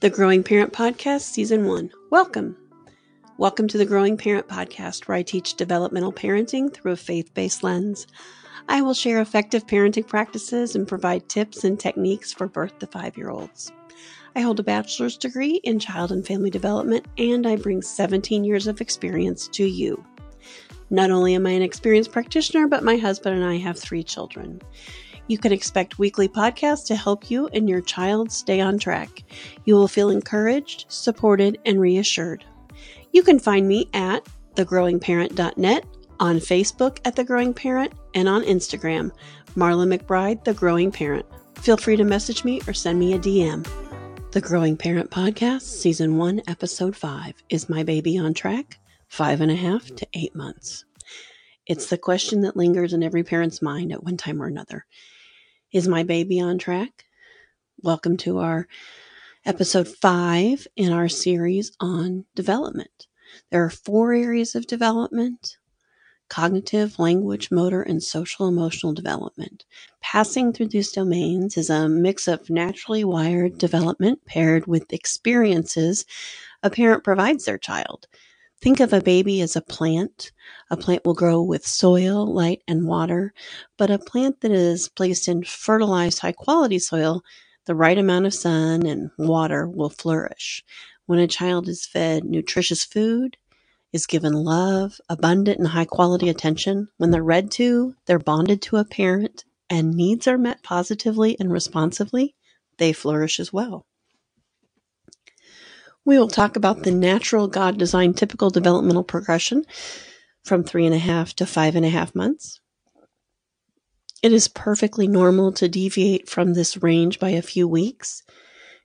The Growing Parent Podcast, Season 1. Welcome. Welcome to the Growing Parent Podcast, where I teach developmental parenting through a faith based lens. I will share effective parenting practices and provide tips and techniques for birth to five year olds. I hold a bachelor's degree in child and family development, and I bring 17 years of experience to you. Not only am I an experienced practitioner, but my husband and I have three children. You can expect weekly podcasts to help you and your child stay on track. You will feel encouraged, supported, and reassured. You can find me at thegrowingparent.net, on Facebook at The Growing Parent, and on Instagram, Marla McBride, The Growing Parent. Feel free to message me or send me a DM. The Growing Parent Podcast, Season 1, Episode 5 Is My Baby on Track? Five and a half to eight months. It's the question that lingers in every parent's mind at one time or another. Is my baby on track? Welcome to our episode five in our series on development. There are four areas of development cognitive, language, motor, and social emotional development. Passing through these domains is a mix of naturally wired development paired with experiences a parent provides their child. Think of a baby as a plant. A plant will grow with soil, light, and water, but a plant that is placed in fertilized, high quality soil, the right amount of sun and water will flourish. When a child is fed nutritious food, is given love, abundant and high quality attention, when they're read to, they're bonded to a parent, and needs are met positively and responsively, they flourish as well. We will talk about the natural God designed typical developmental progression from three and a half to five and a half months. It is perfectly normal to deviate from this range by a few weeks.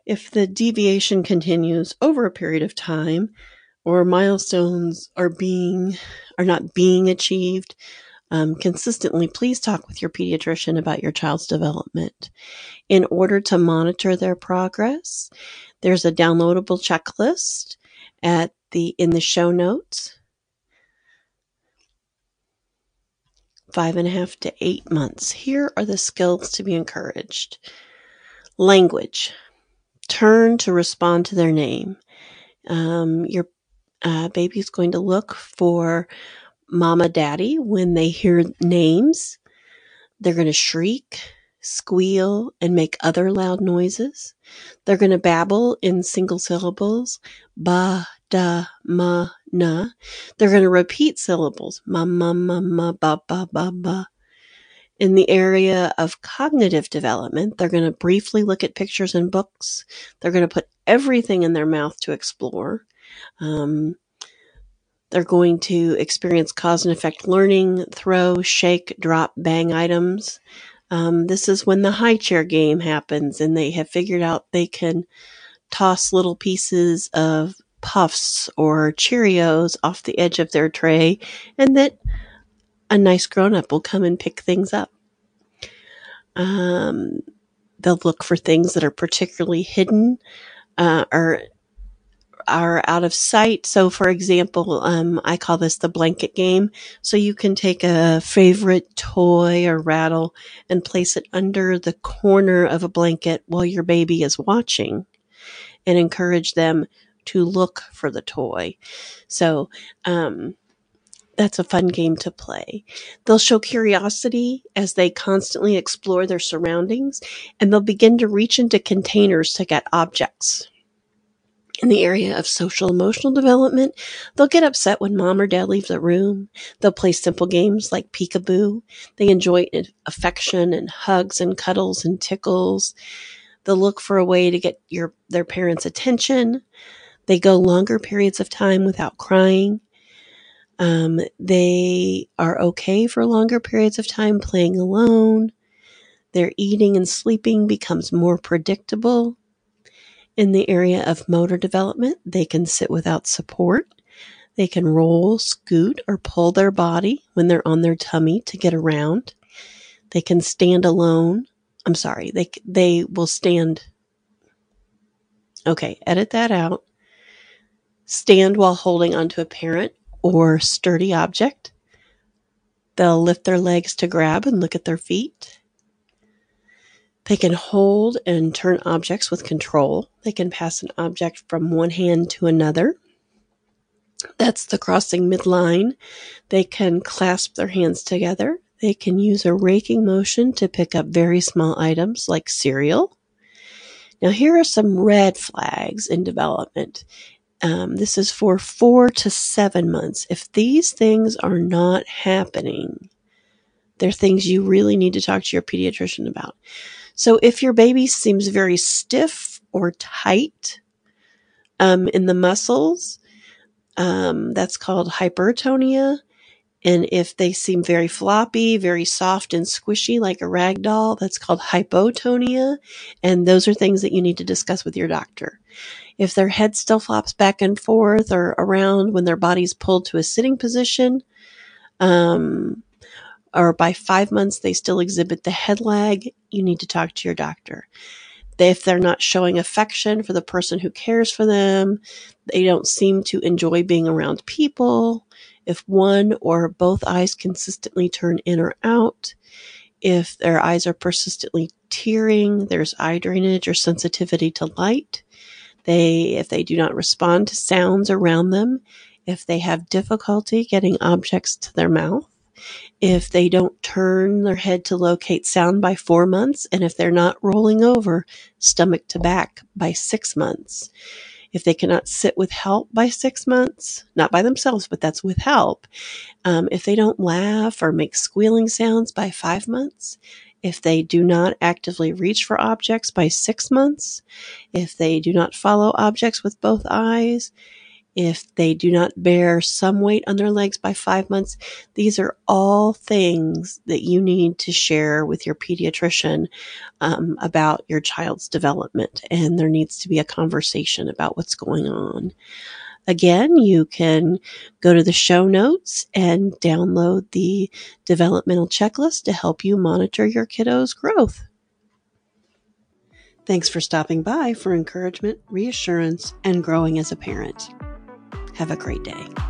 If the deviation continues over a period of time or milestones are being are not being achieved um, consistently, please talk with your pediatrician about your child's development. In order to monitor their progress, there's a downloadable checklist at the in the show notes. Five and a half to eight months. Here are the skills to be encouraged. Language. Turn to respond to their name. Um, your uh, baby's going to look for mama, daddy when they hear names. They're going to shriek squeal, and make other loud noises. They're going to babble in single syllables, ba, da, ma, na. They're going to repeat syllables, ma, ma, ma, ma, ba, ba, ba, ba. In the area of cognitive development, they're going to briefly look at pictures and books. They're going to put everything in their mouth to explore. Um, they're going to experience cause and effect learning, throw, shake, drop, bang items. Um, this is when the high chair game happens and they have figured out they can toss little pieces of puffs or Cheerios off the edge of their tray and that a nice grown up will come and pick things up. Um, they'll look for things that are particularly hidden uh, or are out of sight. So, for example, um, I call this the blanket game. So you can take a favorite toy or rattle and place it under the corner of a blanket while your baby is watching and encourage them to look for the toy. So, um, that's a fun game to play. They'll show curiosity as they constantly explore their surroundings and they'll begin to reach into containers to get objects in the area of social emotional development, they'll get upset when mom or dad leave the room. They'll play simple games like peekaboo. They enjoy affection and hugs and cuddles and tickles. They'll look for a way to get your their parents' attention. They go longer periods of time without crying. Um, they are okay for longer periods of time playing alone. Their eating and sleeping becomes more predictable. In the area of motor development, they can sit without support. They can roll, scoot, or pull their body when they're on their tummy to get around. They can stand alone. I'm sorry, they, they will stand. Okay, edit that out. Stand while holding onto a parent or sturdy object. They'll lift their legs to grab and look at their feet. They can hold and turn objects with control. They can pass an object from one hand to another. That's the crossing midline. They can clasp their hands together. They can use a raking motion to pick up very small items like cereal. Now, here are some red flags in development. Um, this is for four to seven months. If these things are not happening, they're things you really need to talk to your pediatrician about. So if your baby seems very stiff or tight um, in the muscles, um, that's called hypertonia. And if they seem very floppy, very soft and squishy like a rag doll, that's called hypotonia. And those are things that you need to discuss with your doctor. If their head still flops back and forth or around when their body's pulled to a sitting position, um, or by five months they still exhibit the head lag, you need to talk to your doctor. If they're not showing affection for the person who cares for them, they don't seem to enjoy being around people, if one or both eyes consistently turn in or out, if their eyes are persistently tearing, there's eye drainage or sensitivity to light, they, if they do not respond to sounds around them, if they have difficulty getting objects to their mouth, if they don't turn their head to locate sound by four months, and if they're not rolling over stomach to back by six months. If they cannot sit with help by six months, not by themselves, but that's with help. Um, if they don't laugh or make squealing sounds by five months, if they do not actively reach for objects by six months, if they do not follow objects with both eyes, if they do not bear some weight on their legs by five months, these are all things that you need to share with your pediatrician um, about your child's development. And there needs to be a conversation about what's going on. Again, you can go to the show notes and download the developmental checklist to help you monitor your kiddo's growth. Thanks for stopping by for encouragement, reassurance, and growing as a parent. Have a great day.